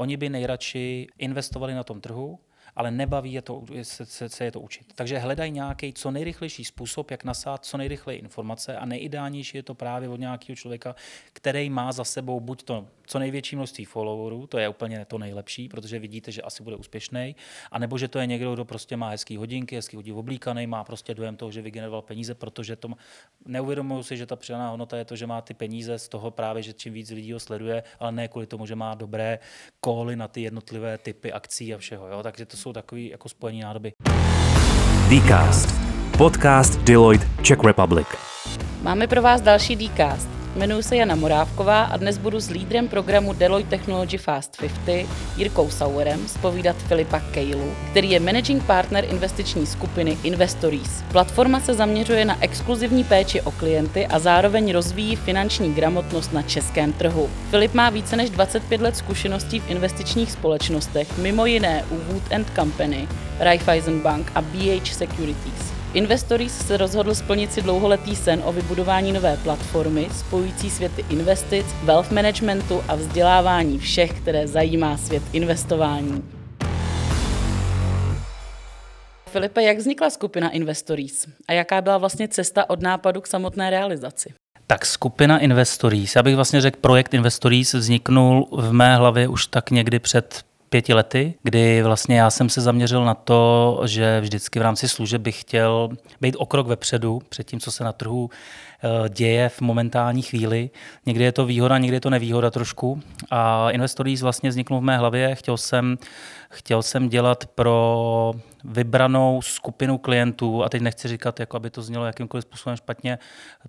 Oni by nejradši investovali na tom trhu, ale nebaví je to, se, se je to učit. Takže hledají nějaký co nejrychlejší způsob, jak nasát co nejrychleji informace a nejideálnější je to právě od nějakého člověka, který má za sebou buď to co největší množství followerů, to je úplně to nejlepší, protože vidíte, že asi bude úspěšný, anebo že to je někdo, kdo prostě má hezký hodinky, hezký hodí oblíkaný, má prostě dojem toho, že vygeneroval peníze, protože to neuvědomují si, že ta přidaná hodnota je to, že má ty peníze z toho právě, že čím víc lidí ho sleduje, ale ne kvůli tomu, že má dobré kóly na ty jednotlivé typy akcí a všeho. Jo? Takže to jsou takové jako spojení nádoby. Dcast. Podcast Deloitte Czech Republic. Máme pro vás další Dcast. Jmenuji se Jana Morávková a dnes budu s lídrem programu Deloitte Technology Fast 50, Jirkou Sauerem, spovídat Filipa Kejlu, který je managing partner investiční skupiny Investories. Platforma se zaměřuje na exkluzivní péči o klienty a zároveň rozvíjí finanční gramotnost na českém trhu. Filip má více než 25 let zkušeností v investičních společnostech, mimo jiné u Wood Company, Raiffeisen Bank a BH Securities. Investories se rozhodl splnit si dlouholetý sen o vybudování nové platformy spojující světy investic, wealth managementu a vzdělávání všech, které zajímá svět investování. Filipe, jak vznikla skupina Investories a jaká byla vlastně cesta od nápadu k samotné realizaci? Tak skupina Investories, já bych vlastně řekl, projekt Investories vzniknul v mé hlavě už tak někdy před pěti lety, kdy vlastně já jsem se zaměřil na to, že vždycky v rámci služeb bych chtěl být o krok vepředu před tím, co se na trhu děje v momentální chvíli. Někdy je to výhoda, někdy je to nevýhoda trošku. A Investories vlastně vzniknul v mé hlavě. Chtěl jsem, chtěl jsem dělat pro vybranou skupinu klientů, a teď nechci říkat, jako aby to znělo jakýmkoliv způsobem špatně,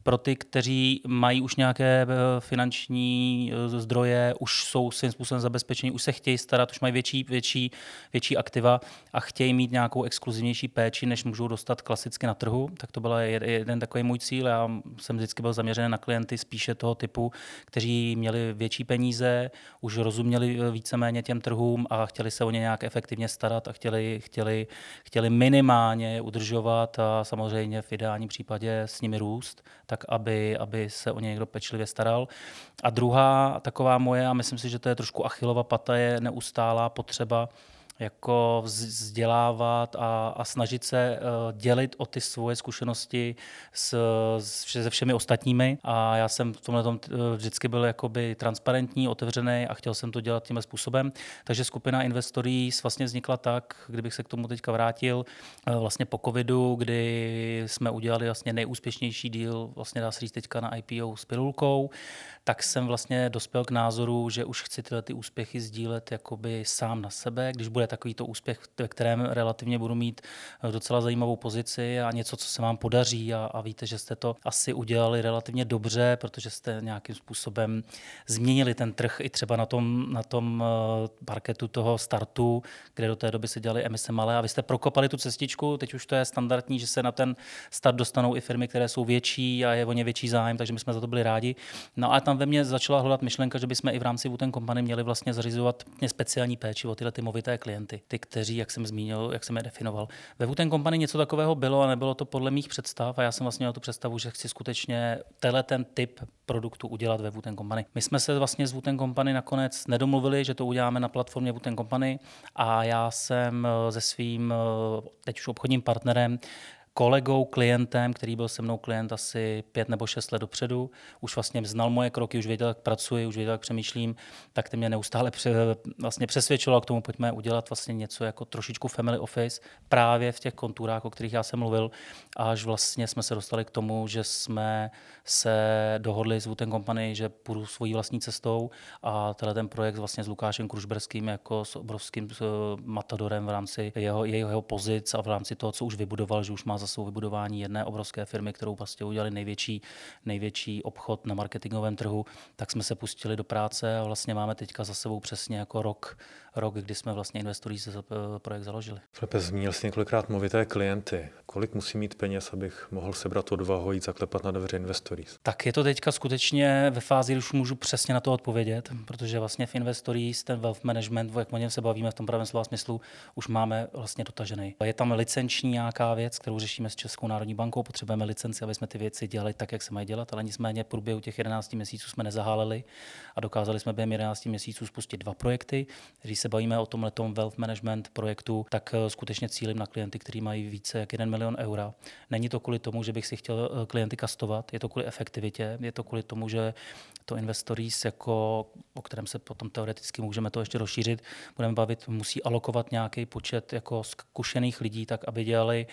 pro ty, kteří mají už nějaké eh, finanční eh, zdroje, už jsou svým způsobem zabezpečení, už se chtějí starat, už mají větší, větší, větší aktiva a chtějí mít nějakou exkluzivnější péči, než můžou dostat klasicky na trhu, tak to byl jeden takový můj cíl. Já jsem vždycky byl zaměřený na klienty spíše toho typu, kteří měli větší peníze, už rozuměli eh, víceméně těm trhům a chtěli se o ně nějak efektivně starat a chtěli, chtěli chtěli minimálně udržovat a samozřejmě v ideálním případě s nimi růst, tak aby, aby se o ně někdo pečlivě staral. A druhá taková moje, a myslím si, že to je trošku achilova pata, je neustálá potřeba jako vzdělávat a, a snažit se uh, dělit o ty svoje zkušenosti s, s, se všemi ostatními. A já jsem v tomhle tom uh, vždycky byl jakoby transparentní, otevřený a chtěl jsem to dělat tímhle způsobem. Takže skupina Investories vlastně vznikla tak, kdybych se k tomu teďka vrátil, uh, vlastně po covidu, kdy jsme udělali vlastně nejúspěšnější díl, vlastně dá se říct teďka na IPO s Pilulkou, tak jsem vlastně dospěl k názoru, že už chci tyhle ty úspěchy sdílet jakoby sám na sebe, když bude takovýto úspěch, ve kterém relativně budu mít eh, docela zajímavou pozici a něco, co se vám podaří a, a víte, že jste to asi udělali relativně dobře, protože jste nějakým způsobem změnili ten trh i třeba na tom, na tom eh, parketu toho startu, kde do té doby se dělali emise malé a vy jste prokopali tu cestičku, teď už to je standardní, že se na ten start dostanou i firmy, které jsou větší a je o ně větší zájem, takže my jsme za to byli rádi. No a tam ve mně začala hledat myšlenka, že bychom i v rámci Wooten Company měli vlastně zařizovat speciální péči o tyhle ty movité klienty, ty, kteří, jak jsem zmínil, jak jsem je definoval. Ve Wooten Company něco takového bylo a nebylo to podle mých představ a já jsem vlastně měl tu představu, že chci skutečně tenhle ten typ produktu udělat ve Wooten Company. My jsme se vlastně s Wooten Company nakonec nedomluvili, že to uděláme na platformě Wooten Company a já jsem eh, se svým eh, teď už obchodním partnerem kolegou, klientem, který byl se mnou klient asi pět nebo šest let dopředu, už vlastně znal moje kroky, už věděl, jak pracuji, už věděl, jak přemýšlím, tak ty mě neustále pře, vlastně přesvědčilo k tomu, pojďme udělat vlastně něco jako trošičku family office právě v těch konturách, o kterých já jsem mluvil, až vlastně jsme se dostali k tomu, že jsme se dohodli s Wooten Company, že půjdu svojí vlastní cestou a tenhle ten projekt vlastně s Lukášem Krušberským jako s obrovským matadorem v rámci jeho, jeho pozic a v rámci toho, co už vybudoval, že už má za svou vybudování jedné obrovské firmy, kterou vlastně udělali největší, největší obchod na marketingovém trhu, tak jsme se pustili do práce a vlastně máme teďka za sebou přesně jako rok, rok kdy jsme vlastně investorí se projekt založili. Filipe, zmínil jsi několikrát movité klienty. Kolik musí mít peněz, abych mohl sebrat odvahu jít zaklepat na dveře investorí? Tak je to teďka skutečně ve fázi, když můžu přesně na to odpovědět, protože vlastně v Investories ten wealth management, jak o něm se bavíme v tom pravém slova smyslu, už máme vlastně dotažený. Je tam licenční nějaká věc, kterou řešíme s Českou národní bankou, potřebujeme licenci, aby jsme ty věci dělali tak, jak se mají dělat, ale nicméně v průběhu těch 11 měsíců jsme nezaháleli a dokázali jsme během 11 měsíců spustit dva projekty. Když se bavíme o tom letom wealth management projektu, tak eh, skutečně cílím na klienty, kteří mají více jak 1 milion eura. Není to kvůli tomu, že bych si chtěl eh, klienty kastovat, je to kvůli efektivitě, je to kvůli tomu, že to investories, jako, o kterém se potom teoreticky můžeme to ještě rozšířit, budeme bavit, musí alokovat nějaký počet jako zkušených lidí, tak aby dělali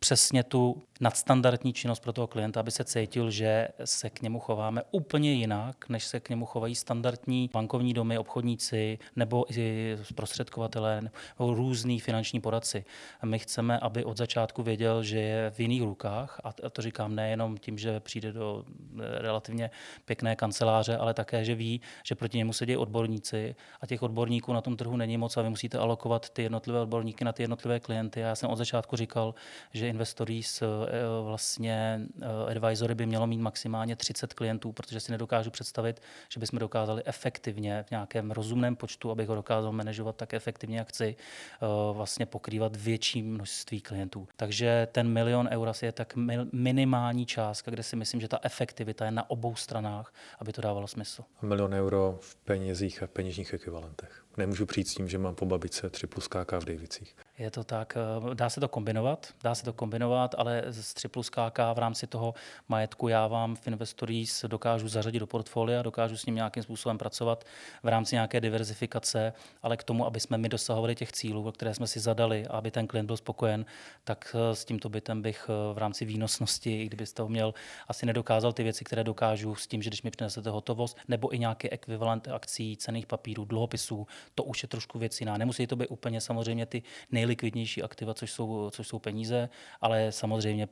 přesně tu nadstandardní činnost pro toho klienta, aby se cítil, že se k němu chováme úplně jinak, než se k němu chovají standardní bankovní domy, obchodníci nebo i zprostředkovatelé nebo různý finanční poradci. My chceme, aby od začátku věděl, že je v jiných rukách a to říkám nejenom tím, že přijde do relativně pěkné kanceláře, ale také, že ví, že proti němu sedí odborníci a těch odborníků na tom trhu není moc a vy musíte alokovat ty jednotlivé odborníky na ty jednotlivé klienty. Já jsem od začátku říkal, že investories Eh, vlastně eh, advisory by mělo mít maximálně 30 klientů, protože si nedokážu představit, že bychom dokázali efektivně v nějakém rozumném počtu, abych ho dokázal manažovat tak efektivně, jak chci, eh, vlastně pokrývat větší množství klientů. Takže ten milion eur je tak minimální částka, kde si myslím, že ta efektivita je na obou stranách, aby to dávalo smysl. Milion euro v penězích a peněžních ekvivalentech. Nemůžu přijít s tím, že mám po babice 3 plus KK v Davicích. Je to tak, eh, dá se to kombinovat, dá se to kombinovat, ale z 3 plus KK v rámci toho majetku já vám v Investories dokážu zařadit do portfolia, dokážu s ním nějakým způsobem pracovat v rámci nějaké diverzifikace, ale k tomu, aby jsme my dosahovali těch cílů, které jsme si zadali, aby ten klient byl spokojen, tak eh, s tímto bytem bych eh, v rámci výnosnosti, i kdybyste ho měl, asi nedokázal ty věci, které dokážu s tím, že když mi přinesete hotovost, nebo i nějaký ekvivalent akcí, cených papírů, dluhopisů, to už je trošku věc jiná. Nemusí to být úplně samozřejmě ty nejlikvidnější aktiva, což jsou, což jsou peníze, ale samozřejmě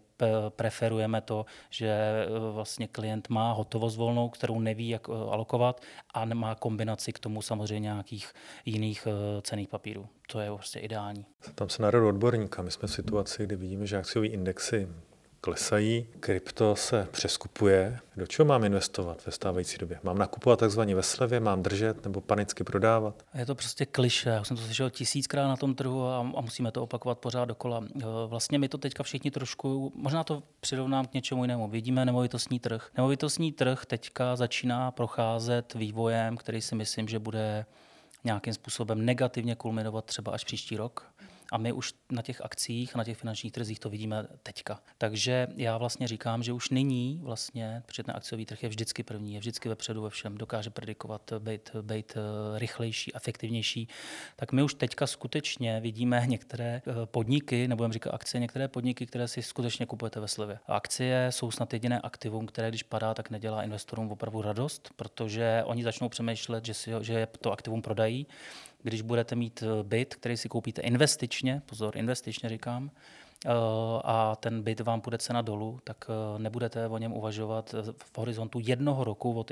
preferujeme to, že e, vlastně klient má hotovost volnou, kterou neví, jak e, alokovat a má kombinaci k tomu samozřejmě nějakých jiných e, cených papírů. To je prostě ideální. Tam se narodil odborníka. My jsme v situaci, kdy vidíme, že akciové indexy klesají, krypto se přeskupuje. Do čeho mám investovat ve stávající době? Mám nakupovat takzvaně ve slevě, mám držet nebo panicky prodávat? Je to prostě kliše. Já jsem to slyšel tisíckrát na tom trhu a, a musíme to opakovat pořád dokola. E, vlastně my to teďka všichni trošku, možná to přirovnám k něčemu jinému. Vidíme nemovitostní trh. Nemovitostní trh teďka začíná procházet vývojem, který si myslím, že bude nějakým způsobem negativně kulminovat třeba až příští rok. A my už na těch akcích, na těch finančních trzích to vidíme teďka. Takže já vlastně říkám, že už nyní vlastně, protože ten akciový trh je vždycky první, je vždycky vepředu ve všem, dokáže predikovat, být, být eh, rychlejší, efektivnější, tak my už teďka skutečně vidíme některé eh, podniky, nebudeme říkat akcie, některé podniky, které si skutečně kupujete ve slevě. Akcie jsou snad jediné aktivum, které když padá, tak nedělá investorům opravdu radost, protože oni začnou přemýšlet, že, si, že to aktivum prodají když budete mít eh, byt, který si koupíte investičně, pozor, investičně říkám, a ten byt vám půjde cena dolů, tak eh, nebudete o něm uvažovat v horizontu jednoho roku od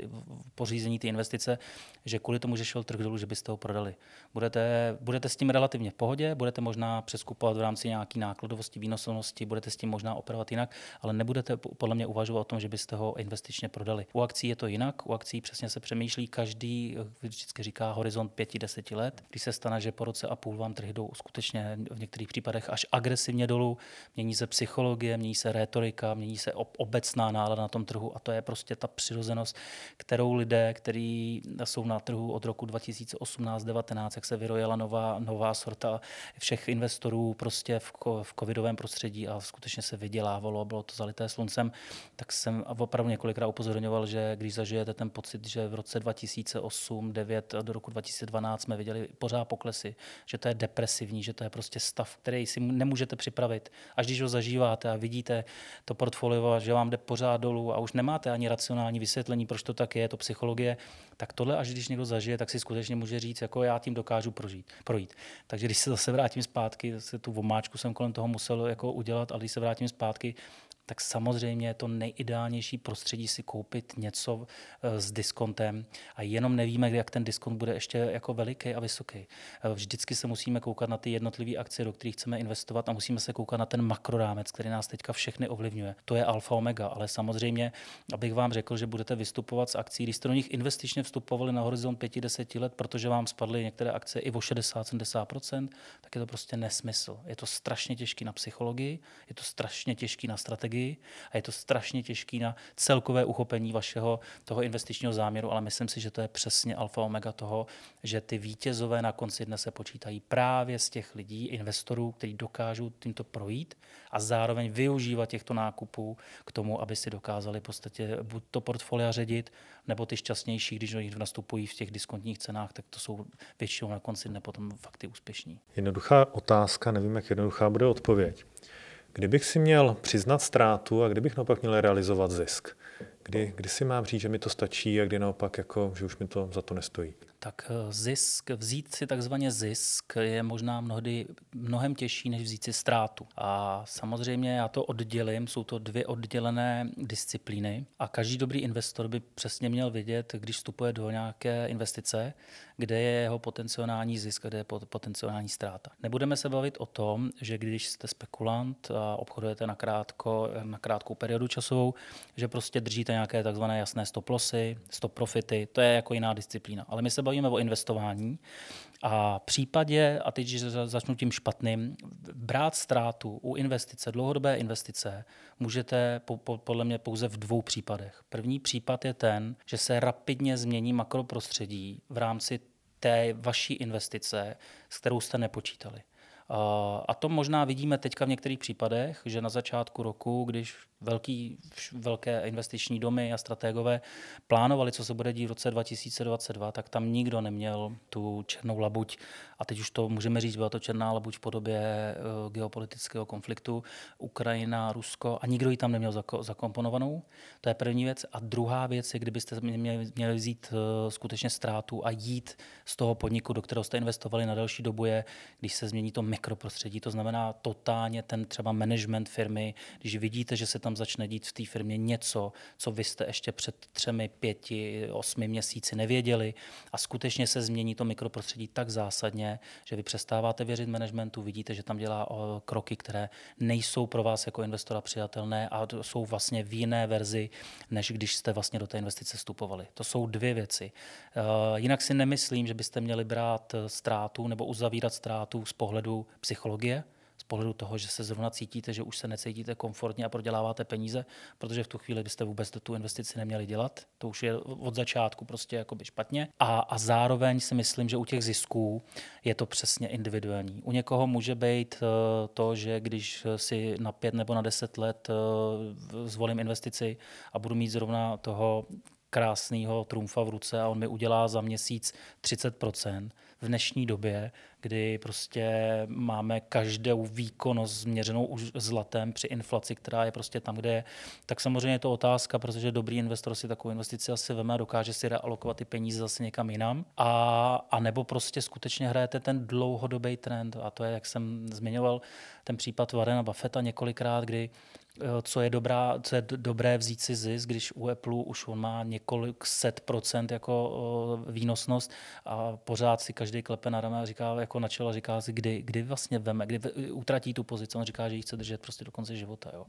pořízení ty investice, že kvůli tomu, že šel trh dolů, že byste ho prodali. Budete, budete s tím relativně v pohodě, budete možná přeskupovat v rámci nějaké nákladovosti, výnosnosti, budete s tím možná operovat jinak, ale nebudete podle mě uvažovat o tom, že byste ho investičně prodali. U akcí je to jinak, u akcí přesně se přemýšlí každý, eh, vždycky říká horizont 5-10 let, když se stane, že po roce a půl vám trhy jdou skutečně v některých případech až agresivně dolů, mění se psychologie, mění se rétorika, mění se obecná nálada na tom trhu a to je prostě ta přirozenost, kterou lidé, kteří jsou na trhu od roku 2018-19, jak se vyrojila nová, nová sorta všech investorů prostě v, v covidovém prostředí a skutečně se vydělávalo, bylo to zalité sluncem, tak jsem opravdu několikrát upozorňoval, že když zažijete ten pocit, že v roce 2008, 9 do roku 2012 jsme viděli pořád poklesy, že to je depresivní, že to je prostě stav, který si nemůžete připravit Až když ho zažíváte a vidíte to portfolio, že vám jde pořád dolů a už nemáte ani racionální vysvětlení, proč to tak je, to psychologie, tak tohle, až když někdo zažije, tak si skutečně může říct, jako já tím dokážu prožít, projít. Takže když se zase vrátím zpátky, zase tu vomáčku jsem kolem toho musel jako udělat, ale když se vrátím zpátky, tak samozřejmě je to nejideálnější prostředí si koupit něco eh, s diskontem a jenom nevíme, jak ten diskont bude ještě jako veliký a vysoký. Eh, vždycky se musíme koukat na ty jednotlivé akcie, do kterých chceme investovat a musíme se koukat na ten makrorámec, který nás teďka všechny ovlivňuje. To je alfa omega, ale samozřejmě, abych vám řekl, že budete vystupovat z akcí, když jste do nich investičně vstupovali na horizont 5-10 let, protože vám spadly některé akcie i o 60-70%, tak je to prostě nesmysl. Je to strašně těžký na psychologii, je to strašně těžký na strategii a je to strašně těžký na celkové uchopení vašeho toho investičního záměru, ale myslím si, že to je přesně alfa omega toho, že ty vítězové na konci dne se počítají právě z těch lidí, investorů, kteří dokážou tímto projít a zároveň využívat těchto nákupů k tomu, aby si dokázali v podstatě buď to portfolia ředit, nebo ty šťastnější, když do nich nastupují v těch diskontních cenách, tak to jsou většinou na konci dne potom fakt úspěšní. Jednoduchá otázka, nevím, jak jednoduchá bude odpověď. Kdybych si měl přiznat ztrátu a kdybych naopak měl realizovat zisk, kdy, kdy si mám říct, že mi to stačí a kdy naopak, jako, že už mi to za to nestojí? Tak eh, zisk, vzít si takzvaně zisk je možná mnohdy mnohem těžší, než vzít si ztrátu. A samozřejmě já to oddělím, jsou to dvě oddělené disciplíny a každý dobrý investor by přesně měl vědět, když vstupuje do nějaké investice, kde je jeho potenciální zisk, kde je potenciální ztráta. Nebudeme se bavit o tom, že když jste spekulant a obchodujete na, krátko, na krátkou periodu časovou, že prostě držíte nějaké takzvané jasné stop lossy, stop profity, to je jako jiná disciplína. Ale my se bavíme o investování a v případě, a teď začnu tím špatným, brát ztrátu u investice, dlouhodobé investice, můžete po, po, podle mě pouze v dvou případech. První případ je ten, že se rapidně změní makroprostředí v rámci té vaší investice, s kterou jste nepočítali. A to možná vidíme teďka v některých případech, že na začátku roku, když velký, velké investiční domy a strategové plánovali, co se bude dít v roce 2022, tak tam nikdo neměl tu černou labuť. A teď už to můžeme říct, byla to černá labuť v podobě eh, geopolitického konfliktu Ukrajina, Rusko a nikdo ji tam neměl zakomponovanou. To je první věc. A druhá věc je, kdybyste měli, vzít eh, skutečně ztrátu a jít z toho podniku, do kterého jste investovali na další dobu, je, když se změní to mikroprostředí, to znamená totálně ten třeba management firmy, když vidíte, že se tam začne dít v té firmě něco, co vy jste ještě před třemi, pěti, osmi měsíci nevěděli a skutečně se změní to mikroprostředí tak zásadně, že vy přestáváte věřit managementu, vidíte, že tam dělá kroky, které nejsou pro vás jako investora přijatelné a jsou vlastně v jiné verzi, než když jste vlastně do té investice vstupovali. To jsou dvě věci. Eh, jinak si nemyslím, že byste měli brát ztrátu nebo uzavírat ztrátu z pohledu psychologie, pohledu toho, že se zrovna cítíte, že už se necítíte komfortně a proděláváte peníze, protože v tu chvíli byste vůbec tu investici neměli dělat. To už je od začátku prostě jakoby špatně. A, a zároveň si myslím, že u těch zisků je to přesně individuální. U někoho může být eh, to, že když si na pět nebo na deset let eh, zvolím investici a budu mít zrovna toho krásného trumfa v ruce a on mi udělá za měsíc 30%. V dnešní době, kdy prostě máme každou výkonnost změřenou už zlatem při inflaci, která je prostě tam, kde je, tak samozřejmě je to otázka, protože dobrý investor si takovou investici asi veme a dokáže si realokovat ty peníze zase někam jinam. A, a nebo prostě skutečně hrajete ten dlouhodobý trend a to je, jak jsem zmiňoval, ten případ Warrena Buffetta několikrát, kdy co je, dobrá, co je dobré vzít si zisk, když u Apple už on má několik set procent jako výnosnost a pořád si každý klepe na rame a říká jako na čelo, říká si, kdy, kdy vlastně veme, kdy utratí tu pozici. On říká, že ji chce držet prostě do konce života. Jo.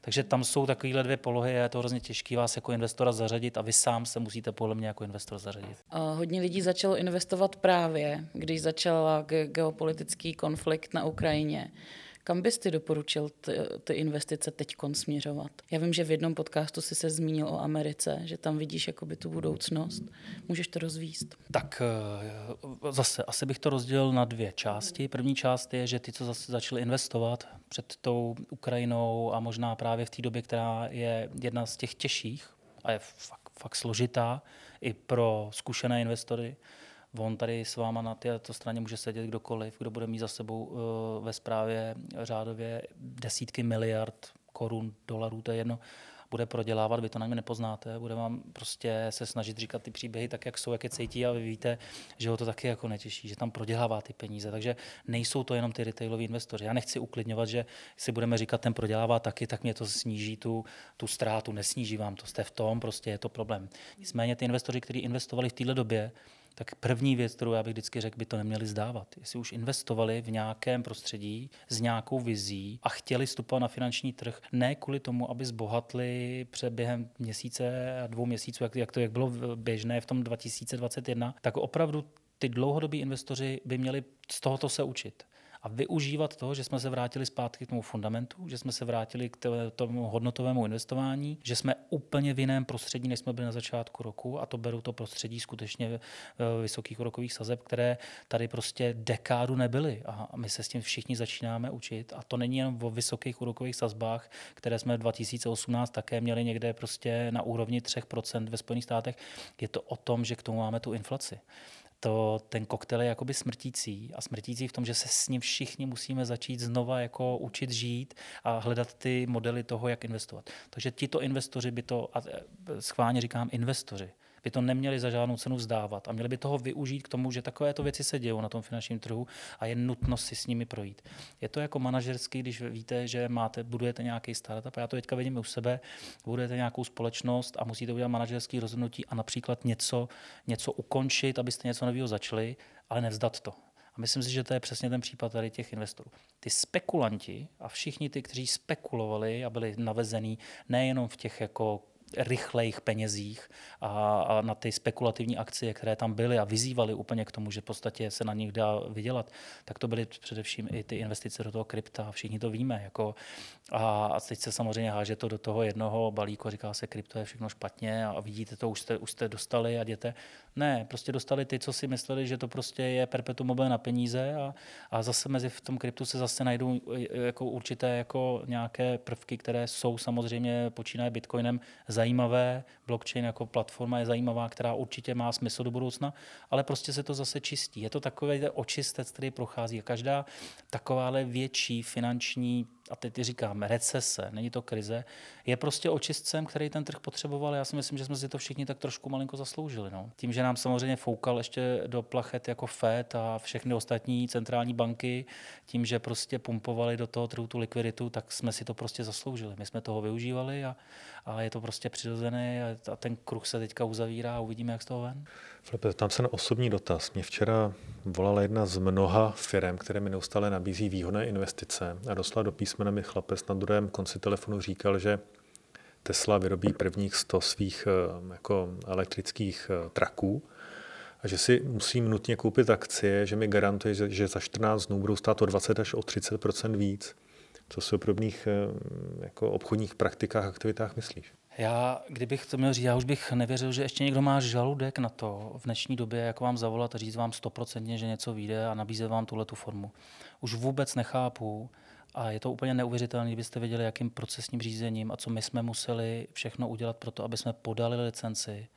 Takže tam jsou takovéhle dvě polohy a je to hrozně těžké vás jako investora zařadit a vy sám se musíte podle mě jako investor zařadit. A hodně lidí začalo investovat právě, když začal geopolitický konflikt na Ukrajině. Kam bys ty doporučil ty, ty investice teď směřovat? Já vím, že v jednom podcastu si se zmínil o Americe, že tam vidíš jakoby tu budoucnost. Můžeš to rozvíst? Tak eh, zase asi bych to rozdělil na dvě části. První část je, že ty, co zase začali investovat před tou Ukrajinou a možná právě v té době, která je jedna z těch těžších a je fakt, fakt složitá i pro zkušené investory, On tady s váma na této straně může sedět kdokoliv, kdo bude mít za sebou eh, ve správě řádově desítky miliard korun, dolarů, to je jedno, bude prodělávat, vy to na mě nepoznáte, bude vám prostě se snažit říkat ty příběhy tak, jak jsou, jak je cítí a vy víte, že ho to taky jako netěší, že tam prodělává ty peníze. Takže nejsou to jenom ty retailoví investoři. Já nechci uklidňovat, že si budeme říkat, ten prodělává taky, tak mě to sníží tu, tu ztrátu, nesníží vám to, jste v tom, prostě je to problém. Nicméně ty investoři, kteří investovali v této době, tak první věc, kterou já bych vždycky řekl, by to neměli zdávat. Jestli už investovali v nějakém prostředí s nějakou vizí a chtěli vstupovat na finanční trh, ne kvůli tomu, aby zbohatli během měsíce a dvou měsíců, jak, jak to jak bylo běžné v tom 2021, tak opravdu ty dlouhodobí investoři by měli z tohoto se učit využívat toho, že jsme se vrátili zpátky k tomu fundamentu, že jsme se vrátili k tomu hodnotovému investování, že jsme úplně v jiném prostředí, než jsme byli na začátku roku a to beru to prostředí skutečně eh, vysokých úrokových sazeb, které tady prostě dekádu nebyly. A my se s tím všichni začínáme učit. A to není jen o vysokých úrokových sazbách, které jsme v 2018 také měli někde prostě na úrovni 3% ve Spojených státech. Je to o tom, že k tomu máme tu inflaci to, ten koktejl je jakoby smrtící a smrtící v tom, že se s ním všichni musíme začít znova jako učit žít a hledat ty modely toho, jak investovat. Takže tito investoři by to, a e, schválně říkám investoři, by to neměli za žádnou cenu vzdávat a měli by toho využít k tomu, že takovéto věci se dějí na tom finančním trhu a je nutno si s nimi projít. Je to jako manažerský, když víte, že máte, budujete nějaký startup, a já to teďka vidím u sebe, budujete nějakou společnost a musíte udělat manažerský rozhodnutí a například něco, něco ukončit, abyste něco nového začali, ale nevzdat to. A myslím si, že to je přesně ten případ tady těch investorů. Ty spekulanti a všichni ty, kteří spekulovali a byli navezení nejenom v těch jako rychlejch penězích a, a na ty spekulativní akcie, které tam byly a vyzývaly úplně k tomu, že v podstatě se na nich dá vydělat, tak to byly především i ty investice do toho krypta. Všichni to víme. Jako, a, a teď se samozřejmě háže to do toho jednoho balíku říká se, krypto je všechno špatně a vidíte to, už jste, už jste dostali a jděte. Ne, prostě dostali ty, co si mysleli, že to prostě je perpetuum mobile na peníze a, a zase mezi v tom kryptu se zase najdou jako určité jako nějaké prvky, které jsou samozřejmě počínaje bitcoinem zajímavé, blockchain jako platforma je zajímavá, která určitě má smysl do budoucna, ale prostě se to zase čistí. Je to takový očistec, který prochází a každá takováhle větší finanční a teď říkám, recese, není to krize, je prostě očistcem, který ten trh potřeboval. Já si myslím, že jsme si to všichni tak trošku malinko zasloužili. No. Tím, že nám samozřejmě foukal ještě do plachet jako FED a všechny ostatní centrální banky, tím, že prostě pumpovali do toho trhu tu likviditu, tak jsme si to prostě zasloužili. My jsme toho využívali a, a je to prostě přirozené a, a ten kruh se teďka uzavírá a uvidíme, jak z toho ven. Filipe, tam se na osobní dotaz. Mě včera volala jedna z mnoha firm, které mi neustále nabízí výhodné investice a doslova do písma písmenem chlapec na druhém konci telefonu říkal, že Tesla vyrobí prvních 100 svých eh, jako elektrických eh, traků a že si musím nutně koupit akcie, že mi garantuje, že, za 14 dnů budou stát o 20 až o 30 víc. Co si o podobných eh, jako obchodních praktikách, aktivitách myslíš? Já, kdybych to měl říct, já už bych nevěřil, že ještě někdo má žaludek na to v dnešní době, jak vám zavolat a říct vám stoprocentně, že něco vyjde a nabízet vám tuhle tu formu. Už vůbec nechápu, a je to úplně neuvěřitelné, kdybyste věděli, jakým procesním řízením a co my jsme museli všechno udělat pro to, aby jsme podali licenci.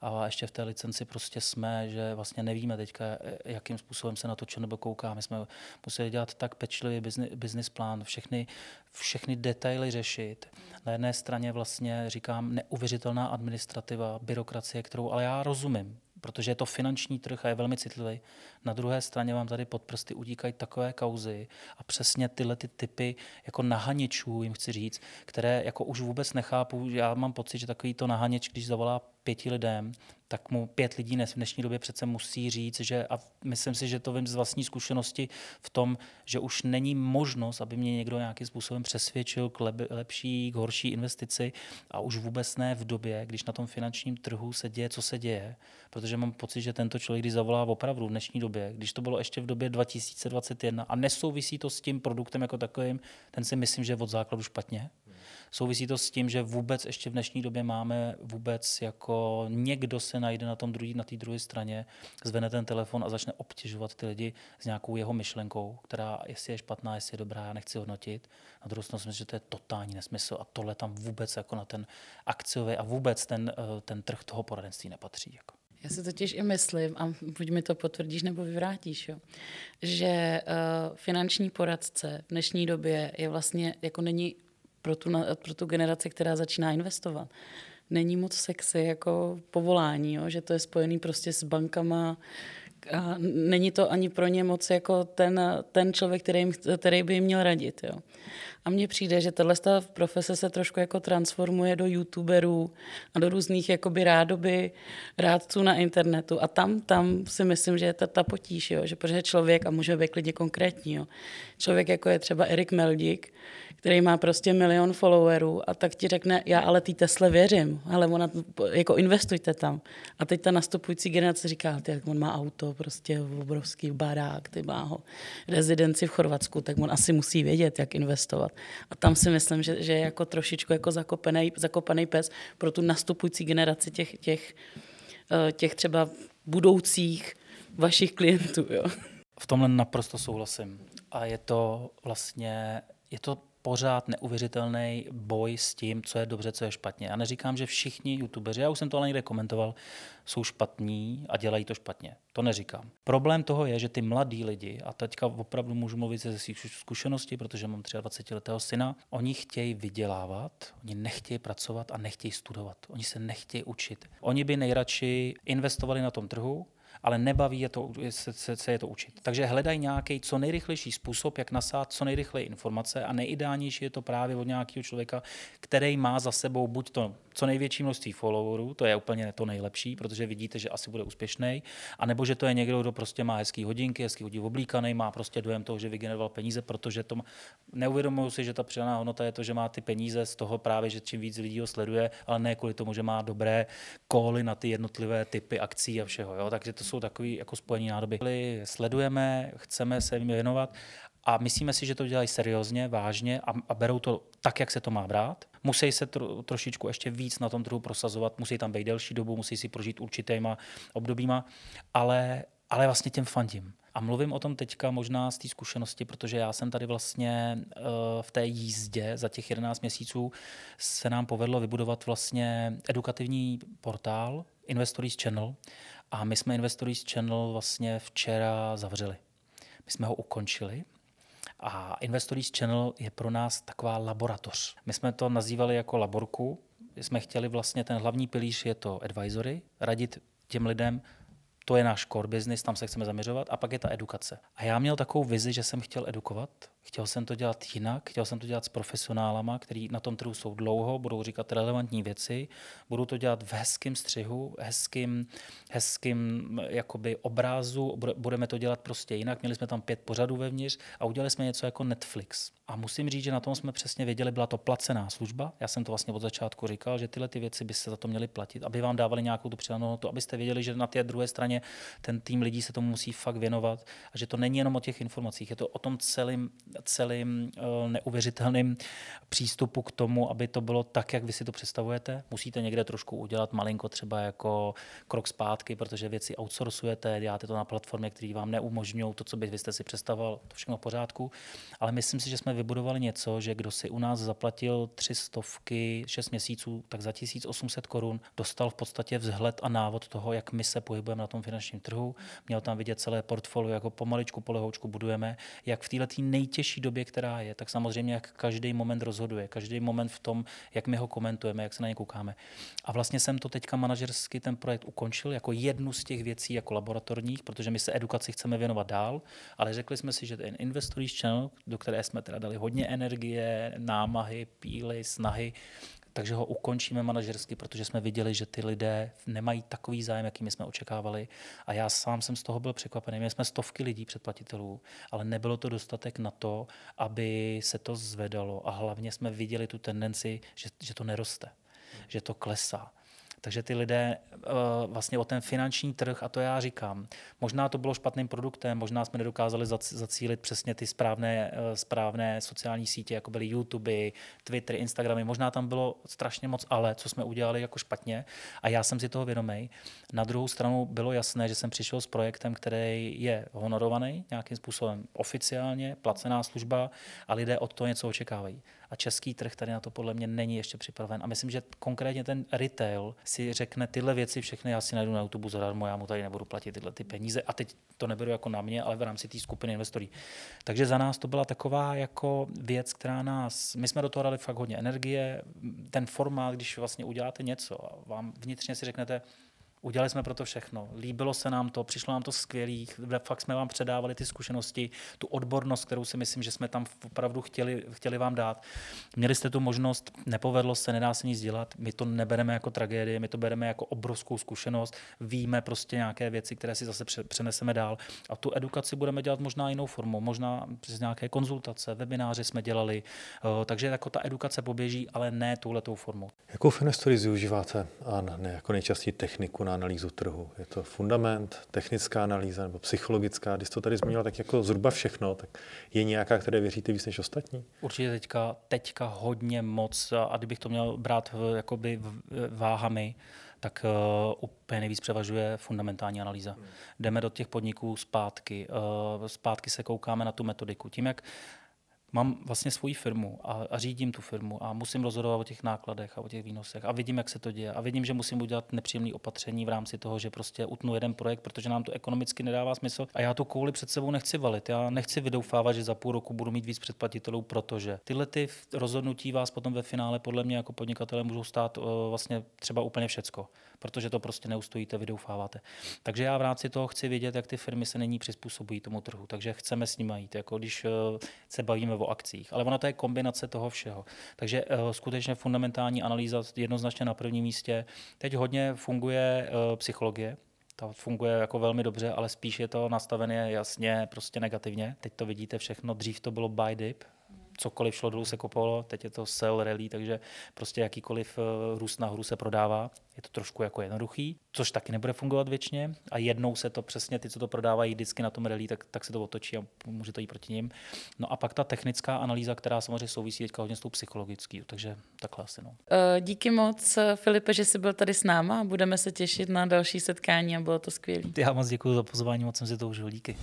A ještě v té licenci prostě jsme, že vlastně nevíme teďka, jakým způsobem se na to nebo kouká. My jsme museli dělat tak pečlivý business plán, všechny, všechny detaily řešit. Na jedné straně vlastně říkám neuvěřitelná administrativa, byrokracie, kterou ale já rozumím protože je to finanční trh a je velmi citlivý. Na druhé straně vám tady pod prsty utíkají takové kauzy a přesně tyhle ty typy jako nahaničů, jim chci říct, které jako už vůbec nechápu. Já mám pocit, že takový to nahanič, když zavolá pěti lidem, tak mu pět lidí v dnešní době přece musí říct, že a myslím si, že to vím z vlastní zkušenosti v tom, že už není možnost, aby mě někdo nějakým způsobem přesvědčil k lepší, k horší investici a už vůbec ne v době, když na tom finančním trhu se děje, co se děje, protože mám pocit, že tento člověk, když zavolá opravdu v dnešní době, když to bylo ještě v době 2021 a nesouvisí to s tím produktem jako takovým, ten si myslím, že je od základu špatně. Souvisí to s tím, že vůbec ještě v dnešní době máme vůbec jako někdo se najde na tom druhý, na té druhé straně, zvene ten telefon a začne obtěžovat ty lidi s nějakou jeho myšlenkou, která jestli je špatná, jestli je dobrá, já nechci hodnotit. Na druhou stranu že to je totální nesmysl a tohle tam vůbec jako na ten akciový a vůbec ten, eh, ten trh toho poradenství nepatří. Jako. Já si totiž i myslím, a buď mi to potvrdíš nebo vyvrátíš, jo, že uh, finanční poradce v dnešní době je vlastně, jako není pro tu, pro tu generaci, která začíná investovat, není moc sexy jako povolání, jo? že to je spojený prostě s bankama, a není to ani pro ně moc jako ten, ten člověk, který, jim, který by jim měl radit. Jo. A mně přijde, že tahle profese se trošku jako transformuje do youtuberů a do různých jakoby rádoby rádců na internetu. A tam, tam si myslím, že je ta, ta potíž, jo, že protože člověk, a může být klidně konkrétní, jo, člověk jako je třeba Erik Meldík, který má prostě milion followerů a tak ti řekne, já ale té Tesle věřím, ale ona, jako investujte tam. A teď ta nastupující generace říká, jak on má auto, prostě obrovský barák, ty má ho rezidenci v Chorvatsku, tak on asi musí vědět, jak investovat. A tam si myslím, že, že je jako trošičku jako zakopený, zakopaný pes pro tu nastupující generaci těch, těch, eh, těch třeba budoucích vašich klientů. Jo. V tomhle naprosto souhlasím. A je to vlastně, je to pořád neuvěřitelný boj s tím, co je dobře, co je špatně. Já neříkám, že všichni youtubeři, já už jsem to ale někde komentoval, jsou špatní a dělají to špatně. To neříkám. Problém toho je, že ty mladí lidi, a teďka opravdu můžu mluvit ze svých zkušeností, protože mám 23-letého syna, oni chtějí vydělávat, oni nechtějí pracovat a nechtějí studovat. Oni se nechtějí učit. Oni by nejradši investovali na tom trhu, ale nebaví je to, se, se, se je to učit. Takže hledají nějaký co nejrychlejší způsob, jak nasát co nejrychleji informace a nejideálnější je to právě od nějakého člověka, který má za sebou buď to co největší množství followerů, to je úplně to nejlepší, protože vidíte, že asi bude úspěšný, anebo že to je někdo, kdo prostě má hezký hodinky, hezký hodí oblíkaný, má prostě dojem toho, že vygeneroval peníze, protože to neuvědomují si, že ta přidaná hodnota je to, že má ty peníze z toho právě, že čím víc lidí ho sleduje, ale ne kvůli tomu, že má dobré kóly na ty jednotlivé typy akcí a všeho. Jo? Takže to jsou takové jako spojení nádoby. Sledujeme, chceme se jim věnovat a myslíme si, že to dělají seriózně, vážně a, a berou to tak, jak se to má brát. Musí se tro, trošičku ještě víc na tom trhu prosazovat, musí tam být delší dobu, musí si prožít určitýma obdobíma, ale, ale vlastně těm fandím. A mluvím o tom teďka možná z té zkušenosti, protože já jsem tady vlastně uh, v té jízdě za těch 11 měsíců se nám povedlo vybudovat vlastně edukativní portál Investories Channel a my jsme Investories Channel vlastně včera zavřeli. My jsme ho ukončili a Investories Channel je pro nás taková laboratoř. My jsme to nazývali jako laborku. Jsme chtěli vlastně, ten hlavní pilíř je to advisory, radit těm lidem, to je náš core business, tam se chceme zaměřovat a pak je ta edukace. A já měl takovou vizi, že jsem chtěl edukovat, chtěl jsem to dělat jinak, chtěl jsem to dělat s profesionálama, kteří na tom trhu jsou dlouho, budou říkat relevantní věci, budou to dělat v hezkém střihu, hezkým, hezkým jakoby obrázu, budeme to dělat prostě jinak. Měli jsme tam pět pořadů vevnitř a udělali jsme něco jako Netflix. A musím říct, že na tom jsme přesně věděli, byla to placená služba. Já jsem to vlastně od začátku říkal, že tyhle ty věci by se za to měly platit, aby vám dávali nějakou tu přidanou hodnotu, abyste věděli, že na té druhé straně ten tým lidí se tomu musí fakt věnovat a že to není jenom o těch informacích, je to o tom celým, celým uh, neuvěřitelným přístupu k tomu, aby to bylo tak, jak vy si to představujete. Musíte někde trošku udělat malinko třeba jako krok zpátky, protože věci outsourcujete, děláte to na platformě, které vám neumožňují to, co byste si představoval, to všechno v pořádku. Ale myslím si, že jsme vybudovali něco, že kdo si u nás zaplatil tři stovky, šest měsíců, tak za 1800 korun dostal v podstatě vzhled a návod toho, jak my se pohybujeme na tom finančním trhu. Měl tam vidět celé portfolio, jako pomaličku, polehoučku budujeme, jak v této nejtěžší době, která je, tak samozřejmě jak každý moment rozhoduje, každý moment v tom, jak my ho komentujeme, jak se na ně koukáme. A vlastně jsem to teďka manažersky ten projekt ukončil jako jednu z těch věcí jako laboratorních, protože my se edukaci chceme věnovat dál, ale řekli jsme si, že ten Investories Channel, do které jsme teda dali hodně energie, námahy, píly, snahy, takže ho ukončíme manažersky, protože jsme viděli, že ty lidé nemají takový zájem, jaký my jsme očekávali. A já sám jsem z toho byl překvapený. Měli jsme stovky lidí předplatitelů, ale nebylo to dostatek na to, aby se to zvedalo. A hlavně jsme viděli tu tendenci, že, že to neroste, že to klesá. Takže ty lidé uh, vlastně o ten finanční trh, a to já říkám, možná to bylo špatným produktem, možná jsme nedokázali zacílit přesně ty správné, uh, správné sociální sítě, jako byly YouTube, Twitter, Instagramy, možná tam bylo strašně moc ale, co jsme udělali jako špatně a já jsem si toho vědomý. Na druhou stranu bylo jasné, že jsem přišel s projektem, který je honorovaný nějakým způsobem oficiálně, placená služba a lidé od toho něco očekávají. A český trh tady na to podle mě není ještě připraven. A myslím, že konkrétně ten retail si řekne tyhle věci všechny, já si najdu na YouTube zadarmo, já mu tady nebudu platit tyhle ty peníze. A teď to neberu jako na mě, ale v rámci té skupiny investorů. Takže za nás to byla taková jako věc, která nás, my jsme do toho dali fakt hodně energie. Ten formát, když vlastně uděláte něco a vám vnitřně si řeknete, Udělali jsme pro to všechno. Líbilo se nám to, přišlo nám to skvělých, fakt jsme vám předávali ty zkušenosti, tu odbornost, kterou si myslím, že jsme tam opravdu chtěli, chtěli vám dát. Měli jste tu možnost, nepovedlo se, nedá se nic dělat, my to nebereme jako tragédii, my to bereme jako obrovskou zkušenost, víme prostě nějaké věci, které si zase přeneseme dál a tu edukaci budeme dělat možná jinou formou, možná přes nějaké konzultace, webináře jsme dělali, eh, takže jako ta edukace poběží, ale ne touhletou formou. Jakou Fenestory využíváte a ne jako nejčastěji techniku na analýzu trhu? Je to fundament, technická analýza nebo psychologická? Když to tady zmínil tak jako zhruba všechno, tak je nějaká, které věříte víc než ostatní? Určitě teďka, teďka hodně moc a kdybych to měl brát v, jakoby váhami, tak uh, úplně nejvíc převažuje fundamentální analýza. Hmm. Jdeme do těch podniků zpátky, uh, zpátky se koukáme na tu metodiku. Tím, jak mám vlastně svoji firmu a, a řídím tu firmu a musím rozhodovat o těch nákladech a o těch výnosech a vidím, jak se to děje a vidím, že musím udělat nepříjemné opatření v rámci toho, že prostě utnu jeden projekt, protože nám to ekonomicky nedává smysl a já tu kouli před sebou nechci valit. Já nechci vydoufávat, že za půl roku budu mít víc předplatitelů, protože tyhle ty rozhodnutí vás potom ve finále podle mě jako podnikatele můžou stát uh, vlastně třeba úplně všecko, protože to prostě neustojíte, vydoufáváte. Takže já v rámci toho chci vidět, jak ty firmy se není přizpůsobují tomu trhu, takže chceme s nimi jít. Jako když uh, se bavíme o akcích, ale ona to je kombinace toho všeho. Takže uh, skutečně fundamentální analýza jednoznačně na prvním místě. Teď hodně funguje uh, psychologie, to funguje jako velmi dobře, ale spíš je to nastavené jasně prostě negativně. Teď to vidíte všechno, dřív to bylo buy dip, cokoliv šlo dolů se kopalo, teď je to sell rally, takže prostě jakýkoliv eh, růst nahoru se prodává. Je to trošku jako jednoduchý, což taky nebude fungovat věčně a jednou se to přesně, ty, co to prodávají vždycky na tom rally, tak, tak se to otočí a může to jít proti ním. No a pak ta technická analýza, která samozřejmě souvisí teďka hodně s tou psychologický, takže takhle asi. No. Eh, díky moc, Filipe, že jsi byl tady s náma. Budeme se těšit na další setkání a bylo to skvělé. Já moc děkuji za pozvání, moc jsem si to užil. Díky.